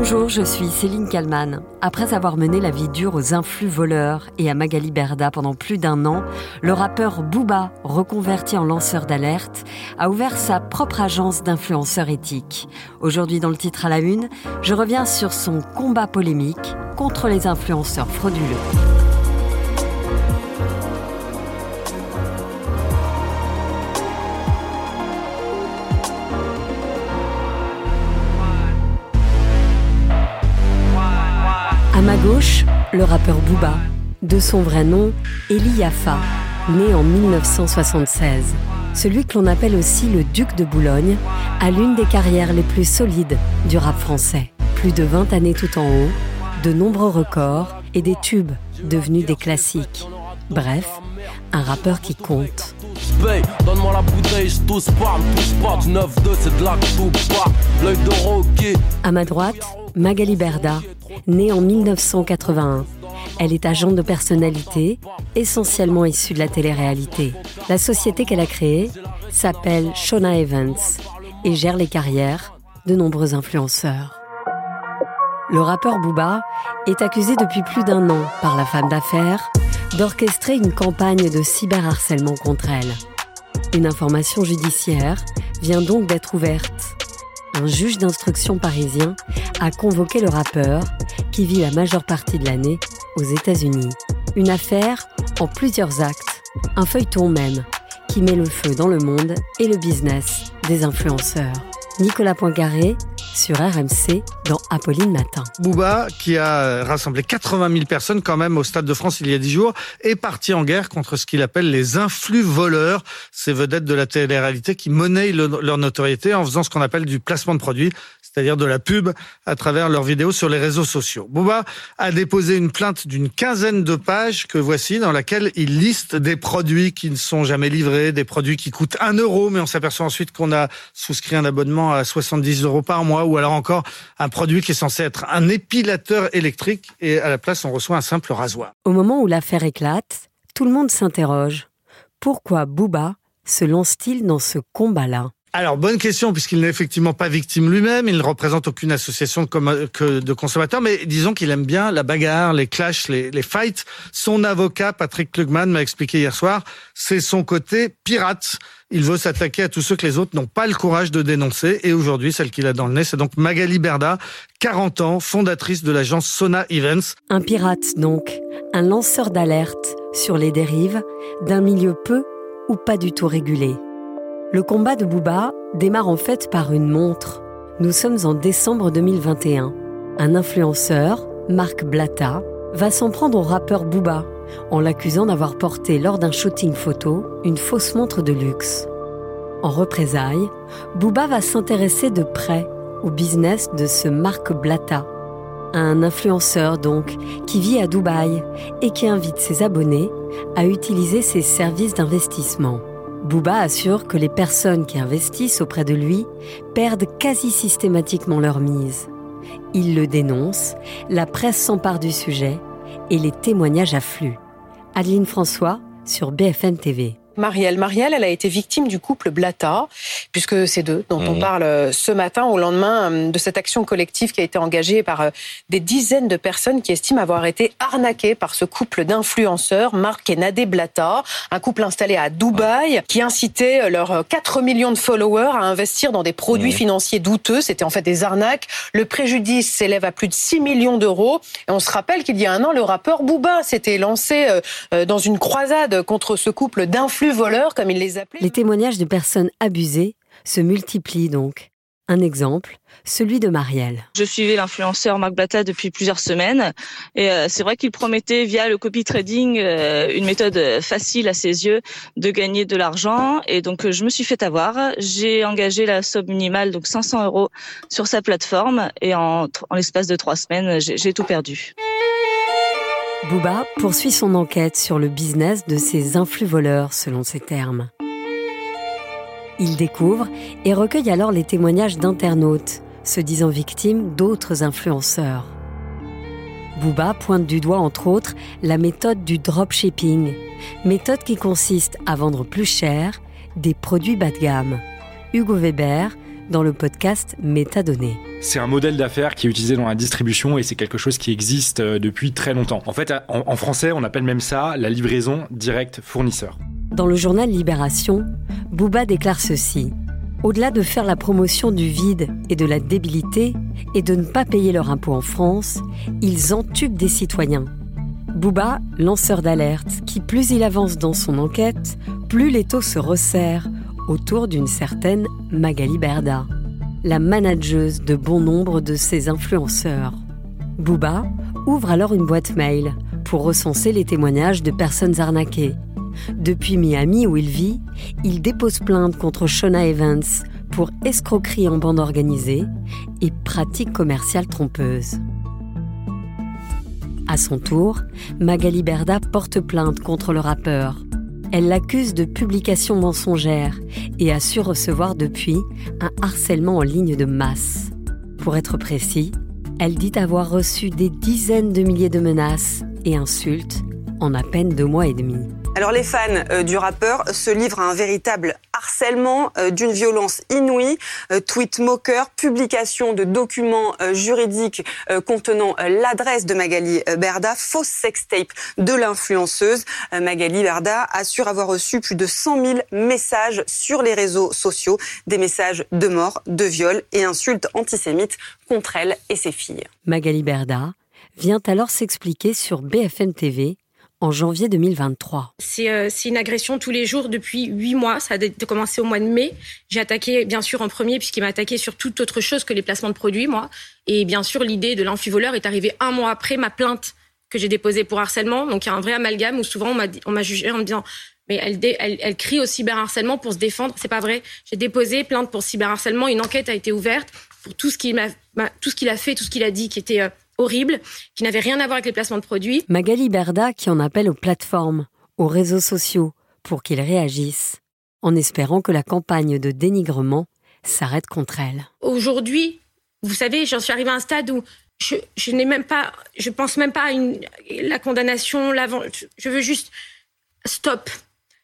Bonjour, je suis Céline Kalman. Après avoir mené la vie dure aux influx voleurs et à Magali Berda pendant plus d'un an, le rappeur Booba, reconverti en lanceur d'alerte, a ouvert sa propre agence d'influenceurs éthiques. Aujourd'hui, dans le titre à la une, je reviens sur son combat polémique contre les influenceurs frauduleux. Gauche, le rappeur Booba, de son vrai nom, Eli Yafa, né en 1976. Celui que l'on appelle aussi le duc de Boulogne, a l'une des carrières les plus solides du rap français. Plus de 20 années tout en haut, de nombreux records et des tubes devenus des classiques. Bref, un rappeur qui compte. À ma droite, Magali Berda, née en 1981. Elle est agente de personnalité, essentiellement issue de la télé-réalité. La société qu'elle a créée s'appelle Shona Evans et gère les carrières de nombreux influenceurs. Le rappeur Booba est accusé depuis plus d'un an par la femme d'affaires d'orchestrer une campagne de cyberharcèlement contre elle. Une information judiciaire vient donc d'être ouverte. Un juge d'instruction parisien a convoqué le rappeur qui vit la majeure partie de l'année aux États-Unis. Une affaire en plusieurs actes, un feuilleton même, qui met le feu dans le monde et le business des influenceurs. Nicolas Poincaré sur RMC dans Apolline Matin. Bouba, qui a rassemblé 80 000 personnes quand même au Stade de France il y a 10 jours, est parti en guerre contre ce qu'il appelle les influx voleurs, ces vedettes de la télé-réalité qui monnaient leur notoriété en faisant ce qu'on appelle du placement de produits, c'est-à-dire de la pub à travers leurs vidéos sur les réseaux sociaux. Bouba a déposé une plainte d'une quinzaine de pages que voici, dans laquelle il liste des produits qui ne sont jamais livrés, des produits qui coûtent 1 euro, mais on s'aperçoit ensuite qu'on a souscrit un abonnement à 70 euros par mois, ou alors encore un produit qui est censé être un épilateur électrique, et à la place on reçoit un simple rasoir. Au moment où l'affaire éclate, tout le monde s'interroge. Pourquoi Booba se lance-t-il dans ce combat-là? Alors, bonne question, puisqu'il n'est effectivement pas victime lui-même, il ne représente aucune association de, de consommateurs, mais disons qu'il aime bien la bagarre, les clashs, les, les fights. Son avocat, Patrick Klugman, m'a expliqué hier soir, c'est son côté pirate. Il veut s'attaquer à tous ceux que les autres n'ont pas le courage de dénoncer. Et aujourd'hui, celle qu'il a dans le nez, c'est donc Magali Berda, 40 ans, fondatrice de l'agence Sona Events. Un pirate donc, un lanceur d'alerte sur les dérives d'un milieu peu ou pas du tout régulé. Le combat de Booba démarre en fait par une montre. Nous sommes en décembre 2021. Un influenceur, Marc Blatta, va s'en prendre au rappeur Booba en l'accusant d'avoir porté lors d'un shooting photo une fausse montre de luxe. En représailles, Booba va s'intéresser de près au business de ce Marc Blatta, un influenceur donc qui vit à Dubaï et qui invite ses abonnés à utiliser ses services d'investissement. Booba assure que les personnes qui investissent auprès de lui perdent quasi systématiquement leur mise. Il le dénonce, la presse s'empare du sujet et les témoignages affluent. Adeline François sur BFM TV. Marielle. Marielle, elle a été victime du couple Blata, puisque c'est d'eux dont on mmh. parle euh, ce matin au lendemain euh, de cette action collective qui a été engagée par euh, des dizaines de personnes qui estiment avoir été arnaquées par ce couple d'influenceurs, Marc et Nadé Blata, un couple installé à Dubaï qui incitait leurs 4 millions de followers à investir dans des produits mmh. financiers douteux. C'était en fait des arnaques. Le préjudice s'élève à plus de 6 millions d'euros. Et on se rappelle qu'il y a un an, le rappeur Booba s'était lancé dans une croisade contre ce couple d'influenceurs voleurs, comme il les appelait. Les témoignages de personnes abusées se multiplient donc. Un exemple, celui de Marielle. Je suivais l'influenceur Marc Blata depuis plusieurs semaines et euh, c'est vrai qu'il promettait via le copy trading euh, une méthode facile à ses yeux de gagner de l'argent et donc je me suis fait avoir. J'ai engagé la somme minimale donc 500 euros sur sa plateforme et en, en l'espace de trois semaines j'ai tout perdu. Booba poursuit son enquête sur le business de ces influx voleurs, selon ses termes. Il découvre et recueille alors les témoignages d'internautes, se disant victimes d'autres influenceurs. Booba pointe du doigt, entre autres, la méthode du dropshipping, méthode qui consiste à vendre plus cher des produits bas de gamme. Hugo Weber, dans le podcast Métadonnées. C'est un modèle d'affaires qui est utilisé dans la distribution et c'est quelque chose qui existe euh, depuis très longtemps. En fait, en, français, on appelle même ça la livraison directe fournisseur. Dans le journal Libération, Bouba déclare ceci. Au-delà de faire la promotion du vide et de la débilité et de ne pas payer leur impôt en France, ils entubent des citoyens. Bouba, lanceur d'alerte, qui plus il avance dans son enquête, plus les taux se resserrent autour d'une certaine Magali Berda, la manageuse de bon nombre de ses influenceurs. Bouba ouvre alors une boîte mail pour recenser les témoignages de personnes arnaquées depuis Miami où il vit, il dépose plainte contre Shona Evans pour escroquerie en bande organisée et pratique commerciale trompeuse. À son tour, Magali Berda porte plainte contre le rappeur. Elle l'accuse de publication mensongère et a su recevoir depuis un harcèlement en ligne de masse. Pour être précis, elle dit avoir reçu des dizaines de milliers de menaces et insultes en à peine deux mois et demi. Alors les fans euh, du rappeur se livrent à un véritable harcèlement euh, d'une violence inouïe, euh, tweet moqueur, publication de documents juridiques contenant l'adresse de Magali Berda, fausse sextape de l'influenceuse. Magali Berda assure avoir reçu plus de 100 000 messages sur les réseaux sociaux, des messages de mort, de viol et insultes antisémites contre elle et ses filles. Magali Berda vient alors s'expliquer sur BFM TV en janvier 2023. Euh, c'est une agression tous les jours depuis huit mois. Ça a commencé au mois de mai. J'ai attaqué, bien sûr, en premier, puisqu'il m'a attaqué sur toute autre chose que les placements de produits, moi. Et bien sûr, l'idée de l'influvoleur est arrivée un mois après ma plainte que j'ai déposée pour harcèlement. Donc, il y a un vrai amalgame où souvent on m'a jugé en me disant mais elle, elle, elle, crie au cyberharcèlement pour se défendre. C'est pas vrai. J'ai déposé plainte pour cyberharcèlement. Une enquête a été ouverte pour tout ce qu'il a, tout ce qu'il a fait, tout ce qu'il a dit, qui était euh, horrible, qui n'avait rien à voir avec les placements de produits. Magali Berda qui en appelle aux plateformes, aux réseaux sociaux, pour qu'ils réagissent, en espérant que la campagne de dénigrement s'arrête contre elle. Aujourd'hui, vous savez, j'en suis arrivée à un stade où je, je n'ai même pas, je pense même pas à une, la condamnation, l'avant. Je veux juste stop.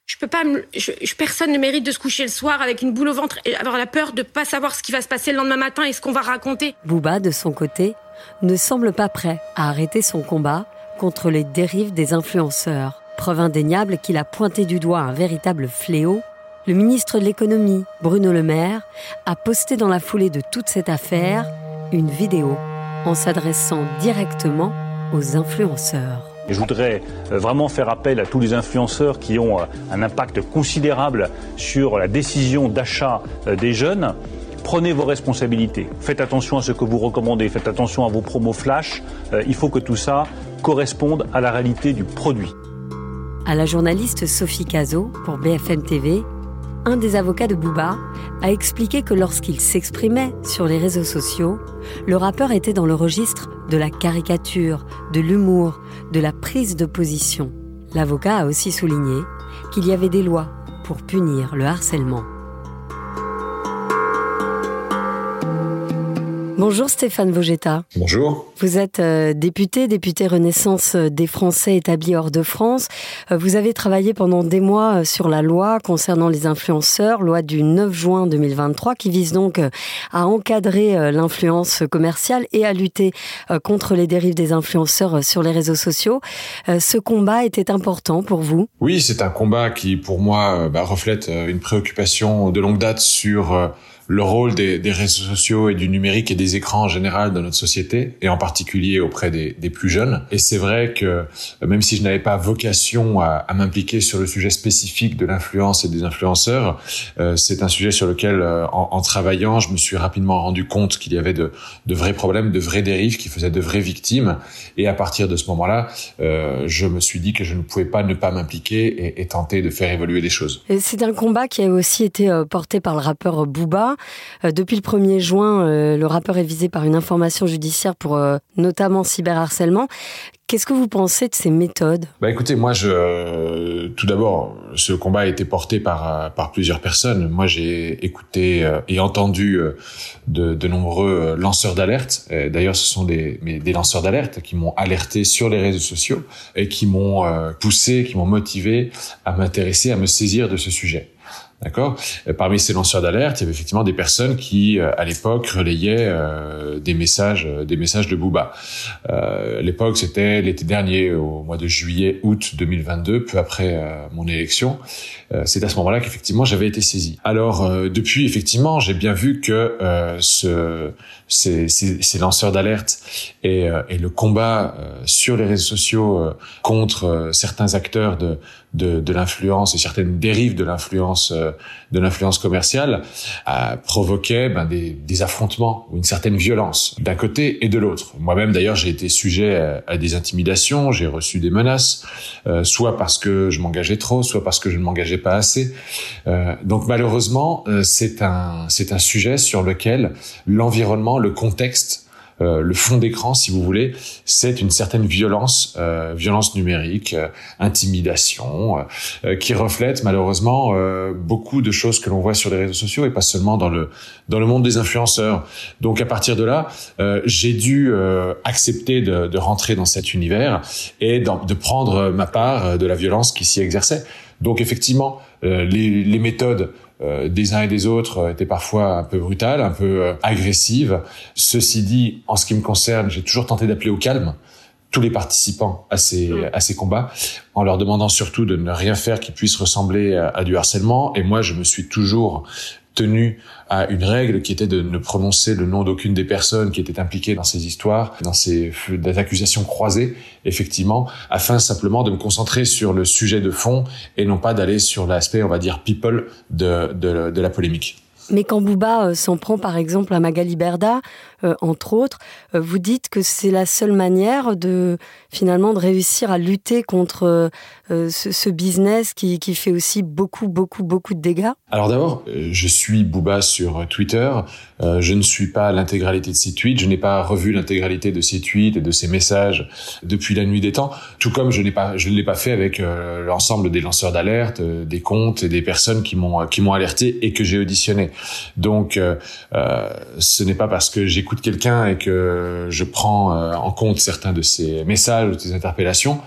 Je peux pas, je, personne ne mérite de se coucher le soir avec une boule au ventre et avoir la peur de pas savoir ce qui va se passer le lendemain matin et ce qu'on va raconter. Bouba, de son côté, ne semble pas prêt à arrêter son combat contre les dérives des influenceurs. Preuve indéniable qu'il a pointé du doigt un véritable fléau, le ministre de l'économie, Bruno Le Maire, a posté dans la foulée de toute cette affaire une vidéo en s'adressant directement aux influenceurs. Je voudrais euh, vraiment faire appel à tous les influenceurs qui ont euh, un impact considérable sur la décision d'achat euh, des jeunes prenez vos responsabilités. Faites attention à ce que vous recommandez, faites attention à vos promos flash. Il faut que tout ça corresponde à la réalité du produit. À la journaliste Sophie Cazot pour BFM TV, un des avocats de Booba a expliqué que lorsqu'il s'exprimait sur les réseaux sociaux, le rappeur était dans le registre de la caricature, de l'humour, de la prise de position. L'avocat a aussi souligné qu'il y avait des lois pour punir le harcèlement. Bonjour Stéphane Vogetta. Bonjour. Vous êtes euh, député, député Renaissance euh, des Français établis hors de France. Euh, vous avez travaillé pendant des mois sur la loi concernant les influenceurs, loi du 9 juin 2023, qui vise donc à encadrer l'influence commerciale et à lutter contre les dérives des influenceurs sur les réseaux sociaux. Ce combat était important pour vous? Oui, c'est un combat qui, pour moi, bah, reflète une préoccupation de longue date sur le rôle des, des, réseaux sociaux et du numérique et des écrans en général dans notre société, et en particulier auprès des, des plus jeunes. Et c'est vrai que euh, même si je n'avais pas vocation à, à m'impliquer sur le sujet spécifique de l'influence et des influenceurs, euh, c'est un sujet sur lequel, euh, en, en, travaillant, je me suis rapidement rendu compte qu'il y avait de, de, vrais problèmes, de vraies dérives qui faisaient de vraies victimes. Et à partir de ce moment-là, euh, je me suis dit que je ne pouvais pas ne pas m'impliquer et, et, tenter de faire évoluer les choses. C'est un combat qui a aussi été porté par le rappeur Booba euh, depuis le 1er juin, euh, le rappeur est visé par une information judiciaire pour euh, notamment cyberharcèlement. Qu'est-ce que vous pensez de ces méthodes? Bah écoutez, moi tout d'abord, ce combat a été porté par plusieurs personnes. Moi, j'ai écouté et entendu de, de nombreux lanceurs d'alerte. D'ailleurs, ce sont des des lanceurs d'alerte qui m'ont alerté sur les réseaux sociaux et qui m'ont poussé, qui m'ont motivé à m'intéresser, à me saisir de ce sujet. D'accord. Parmi ces lanceurs d'alerte, il y avait effectivement des personnes qui, à l'époque, relayaient des messages, des messages de Booba. à l'époque, c'était l'été dernier, au mois de juillet, août 2022, peu après mon élection. C'est à ce moment-là qu'effectivement j'avais été saisi. Alors depuis, effectivement, j'ai bien vu que ce, ces, ces, ces lanceurs d'alerte et, et, le combat sur les réseaux sociaux contre certains acteurs de, de, de l'influence et certaines dérives de l'influence euh, de l'influence commerciale a provoqué ben, des, affrontements ou une certaine violence d'un côté et de l'autre. Moi-même d'ailleurs j'ai été sujet à, des intimidations, j'ai reçu des menaces, euh, soit parce que je m'engageais trop, soit parce que je ne m'engageais pas assez. Euh, donc malheureusement euh, c'est un c'est un sujet sur lequel l'environnement, le contexte euh, le fond d'écran, si vous voulez, c'est une certaine violence, euh, violence numérique, euh, intimidation, qui reflète malheureusement beaucoup de choses que l'on voit sur les réseaux sociaux et pas seulement dans le dans le monde des influenceurs. Donc à partir de là, j'ai dû accepter de, de, rentrer dans cet univers et de prendre ma part de la violence qui s'y exerçait. Donc effectivement, les, les méthodes euh, des uns et des autres euh, étaient parfois un peu brutales, un peu euh, agressives. Ceci dit, en ce qui me concerne, j'ai toujours tenté d'appeler au calme tous les participants à ces, mm. à ces combats, en leur demandant surtout de ne rien faire qui puisse ressembler à du harcèlement. Et moi, je me suis toujours tenu à une règle qui était de ne prononcer le nom d'aucune des personnes qui étaient impliquées dans ces histoires, dans ces accusations croisées, effectivement, afin simplement de me concentrer sur le sujet de fond et non pas d'aller sur l'aspect, on va dire, people de, de, la polémique. Mais quand Bouba euh, s'en prend par exemple à Magali Berda, euh, entre autres, euh, vous dites que c'est la seule manière de finalement de réussir à lutter contre euh, ce, business qui, qui, fait aussi beaucoup, beaucoup, beaucoup de dégâts Alors d'abord, je suis Booba sur Twitter. je ne suis pas l'intégralité de ses tweets. Je n'ai pas revu l'intégralité de ses tweets et de ses messages depuis la nuit des temps. Tout comme je n'ai pas, je ne l'ai pas fait avec l'ensemble des lanceurs d'alerte, des comptes et des personnes qui m'ont qui m'ont alerté et que j'ai auditionné. Donc, ce n'est pas parce que j'écoute quelqu'un et que je prends euh, en compte certains de ses messages ou de ses interpellations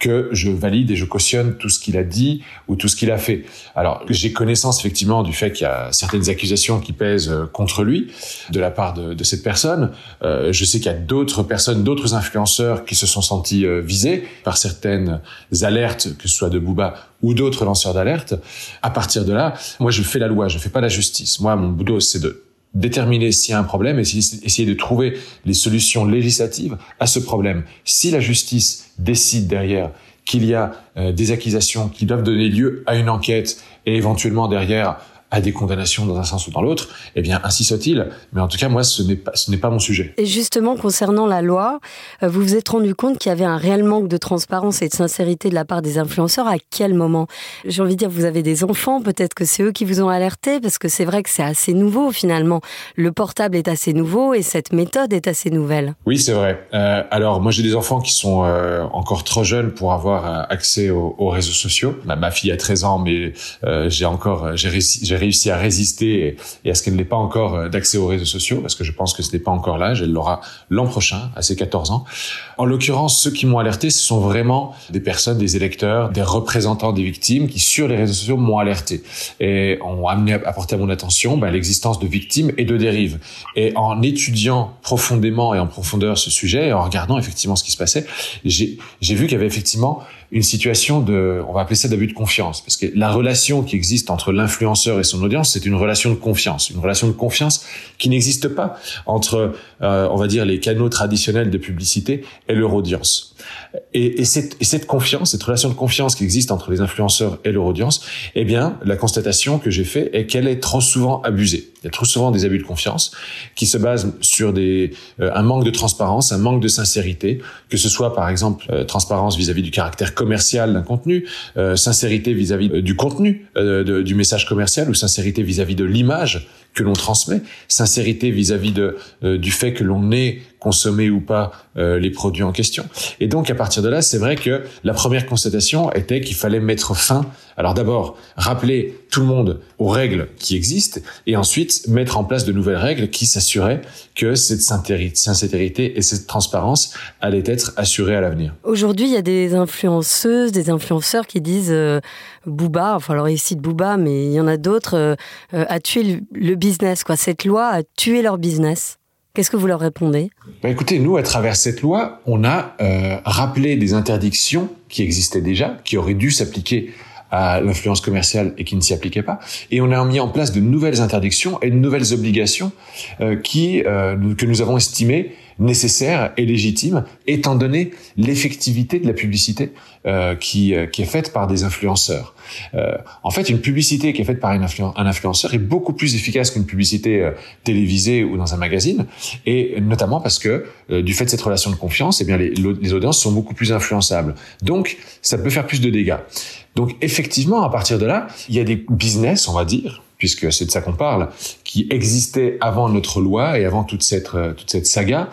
que je valide et je cautionne tout ce qu'il a dit ou tout ce qu'il a fait. Alors, j'ai connaissance effectivement du fait qu'il y a certaines accusations qui pèsent euh, contre lui de la part de, de cette personne. Euh, je sais qu'il y a d'autres personnes, d'autres influenceurs qui se sont sentis euh, visés par certaines alertes, que ce soit de Booba ou d'autres lanceurs d'alerte. À partir de là, moi, je fais la loi, je fais pas la justice. Moi, mon boulot, c'est de déterminer s'il y a un problème et essayer de trouver les solutions législatives à ce problème. Si la justice décide derrière qu'il y a euh, des accusations qui doivent donner lieu à une enquête et éventuellement derrière à des condamnations dans un sens ou dans l'autre, eh bien ainsi soit-il. Mais en tout cas, moi, ce n'est pas, ce n'est pas mon sujet. Et justement, concernant la loi, euh, vous vous êtes rendu compte qu'il y avait un réel manque de transparence et de sincérité de la part des influenceurs. À quel moment? J'ai envie de dire, vous avez des enfants, peut-être que c'est eux qui vous ont alerté, parce que c'est vrai que c'est assez nouveau finalement. Le portable est assez nouveau et cette méthode est assez nouvelle. Oui, c'est vrai. Euh, alors, moi, j'ai des enfants qui sont euh, encore trop jeunes pour avoir accès aux, aux réseaux sociaux. Ma, ma, fille a 13 ans, mais euh, j'ai encore, j'ai réussi, réussi à résister et, à ce qu'elle n'ait pas encore euh, d'accès aux réseaux sociaux, parce que je pense que ce n'est pas encore l'âge, elle l'aura l'an prochain, à ses 14 ans. En l'occurrence, ceux qui m'ont alerté, ce sont vraiment des personnes, des électeurs, des représentants des victimes qui, sur les réseaux sociaux, m'ont alerté et ont amené porter à mon attention ben, l'existence de victimes et de dérives. Et en étudiant profondément et en profondeur ce sujet, et en regardant effectivement ce qui se passait, j'ai vu qu'il y avait effectivement une situation de, on va appeler ça d'abus de confiance, parce que la relation qui existe entre l'influenceur et son audience, c'est une relation de confiance, une relation de confiance qui n'existe pas entre, euh, on va dire, les canaux traditionnels de publicité et leur audience. Et, et, cette, et, cette, confiance, cette relation de confiance qui existe entre les influenceurs et leur audience, eh bien, la constatation que j'ai fait est qu'elle est trop souvent abusée. Il y a trop souvent des abus de confiance qui se basent sur des, euh, un manque de transparence, un manque de sincérité, que ce soit par exemple euh, transparence vis-à-vis du caractère commercial d'un contenu, euh, sincérité vis-à-vis du contenu du message commercial ou sincérité vis-à-vis de l'image que l'on transmet, sincérité vis-à-vis de du fait que l'on ait consommé ou pas les produits en question. Et donc à partir de là, c'est vrai que la première constatation était qu'il fallait mettre fin. Alors d'abord, rappeler tout le monde aux règles qui existent et ensuite mettre en place de nouvelles règles qui s'assuraient que cette sincérité et cette transparence allaient être assurées à l'avenir. Aujourd'hui, il y a des influenceuses, des influenceurs qui disent euh, Booba, enfin alors ici de Booba, mais il y en a d'autres, euh, euh, a tué le, business. Quoi. Cette loi a tué leur business. Qu'est-ce que vous leur répondez? Bah Écoutez, nous, à travers cette loi, on a rappelé des interdictions qui existaient déjà, qui auraient dû s'appliquer à l'influence commerciale et qui ne s'y appliquait pas. Et on a mis en place de nouvelles interdictions et de nouvelles obligations euh, qui euh, que nous avons estimées nécessaires et légitimes, étant donné l'effectivité de la publicité euh, qui, euh, qui est faite par des influenceurs. Euh, en fait, une publicité qui est faite par un, influenceur est beaucoup plus efficace qu'une publicité euh, télévisée ou dans un magazine, et notamment parce que du fait de cette relation de confiance, eh bien les, les audiences sont beaucoup plus influençables. Donc, ça peut faire plus de dégâts. Donc effectivement, à partir de là, il y a des business, on va dire, puisque c'est de ça qu'on parle, qui existaient avant notre loi et avant toute cette, euh, saga,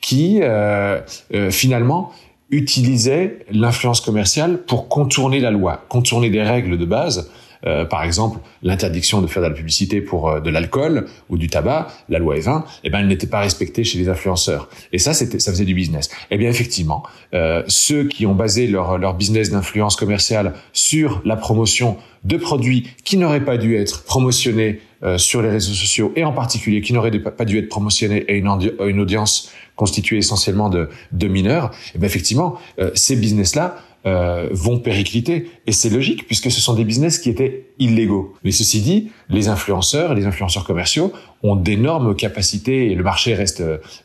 qui euh, euh, finalement utilisaient l'influence commerciale pour contourner la loi, contourner des règles de base euh, par exemple, l'interdiction de faire de la publicité pour euh, de l'alcool ou du tabac, la loi E20, eh ben, elle n'était pas respectée chez les influenceurs. Et ça, c'était, ça faisait du business. Eh bien, effectivement, euh, ceux qui ont basé leur, leur business d'influence commerciale sur la promotion de produits qui n'auraient pas dû être promotionnés sur les réseaux sociaux et en particulier qui n'auraient pas dû être promotionnés à une, audience constituée essentiellement de, de mineurs, eh bien, effectivement, ces business-là euh, vont péricliter. Et c'est logique, puisque ce sont des business qui étaient illégaux. Mais ceci dit, les influenceurs, les influenceurs commerciaux ont d'énormes capacités et le marché reste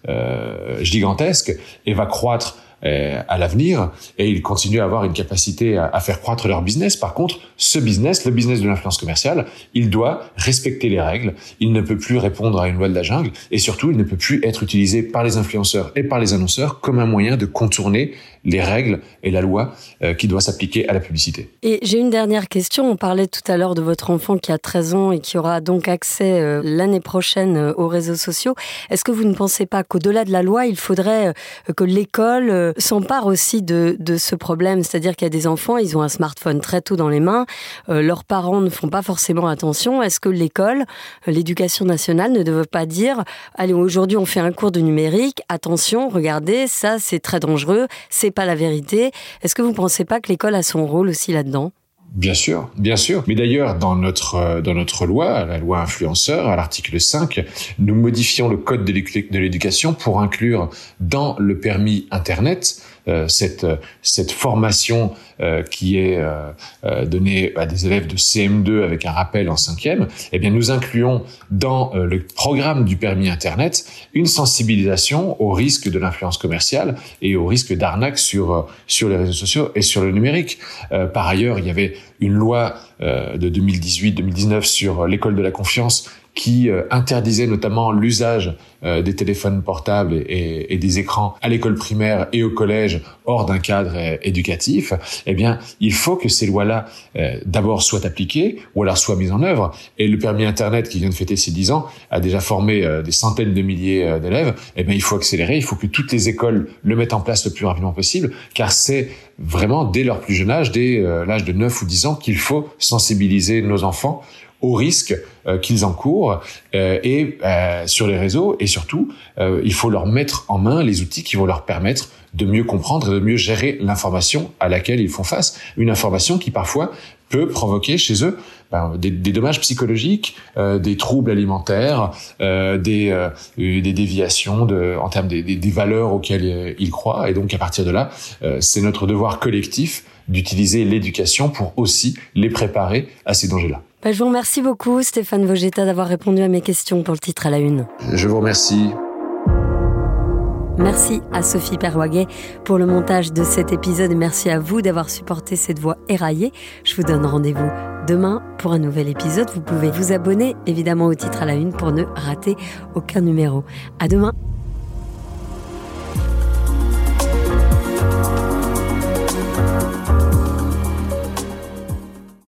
euh, gigantesque et va croître euh, à l'avenir et ils continuent à avoir une capacité à, faire croître leur business. Par contre, ce business, le business de l'influence commerciale, il doit respecter les règles, il ne peut plus répondre à une loi de la jungle et surtout, il ne peut plus être utilisé par les influenceurs et par les annonceurs comme un moyen de contourner les règles et la loi euh, qui doit s'appliquer à la publicité. Et j'ai une dernière question. On parlait tout à l'heure de votre enfant qui a 13 ans et qui aura donc accès euh, l'année prochaine aux réseaux sociaux. Est-ce que vous ne pensez pas qu'au-delà de la loi, il faudrait que l'école s'empare aussi de, ce problème? C'est-à-dire qu'il y a des enfants, ils ont un smartphone très tôt dans les mains, euh, leurs parents ne font pas forcément attention. Est-ce que l'école, euh, l'éducation nationale ne devrait pas dire, allez, aujourd'hui on fait un cours de numérique, attention, regardez, ça c'est très dangereux, c'est pas la vérité. Est-ce que vous ne pensez pas que l'école a son rôle aussi là-dedans? Bien sûr, bien sûr. Mais d'ailleurs, dans notre euh, dans notre loi, la loi influenceur, à l'article 5, nous modifions le code de l'éducation pour inclure dans le permis Internet cette cette formation euh, qui est euh, donnée à des élèves de CM2 avec un rappel en cinquième, eh bien nous incluons dans le programme du permis internet une sensibilisation au risque de l'influence commerciale et au risque d'arnaque sur sur les réseaux sociaux et sur le numérique. par ailleurs, il y avait une loi de 2018-2019 sur l'école de la confiance qui euh, interdisait notamment l'usage euh, des téléphones portables et, et, des écrans à l'école primaire et au collège hors d'un cadre euh, éducatif, eh bien, il faut que ces lois-là d'abord soient appliquées ou alors soient mises en œuvre. Et le permis Internet qui vient de fêter ses 10 ans a déjà formé des centaines de milliers d'élèves. Eh bien, il faut accélérer, il faut que toutes les écoles le mettent en place le plus rapidement possible, car c'est vraiment dès leur plus jeune âge, dès l'âge de 9 ou 10 ans, qu'il faut sensibiliser nos enfants aux risques euh, qu'ils encourent euh, et euh, sur les réseaux et surtout il faut leur mettre en main les outils qui vont leur permettre de mieux comprendre et de mieux gérer l'information à laquelle ils font face une information qui parfois peut provoquer chez eux ben, des, des, dommages psychologiques, des troubles alimentaires, des, des déviations de, en termes des, des, valeurs auxquelles ils croient. Et donc à partir de là, c'est notre devoir collectif d'utiliser l'éducation pour aussi les préparer à ces dangers-là. Bah, je vous remercie beaucoup, Stéphane Vogetta, d'avoir répondu à mes questions pour le titre à la une. Je vous remercie. Merci à Sophie Perwaguet pour le montage de cet épisode et merci à vous d'avoir supporté cette voix éraillée. Je vous donne rendez-vous demain pour un nouvel épisode. Vous pouvez vous abonner évidemment au titre à la une pour ne rater aucun numéro. À demain.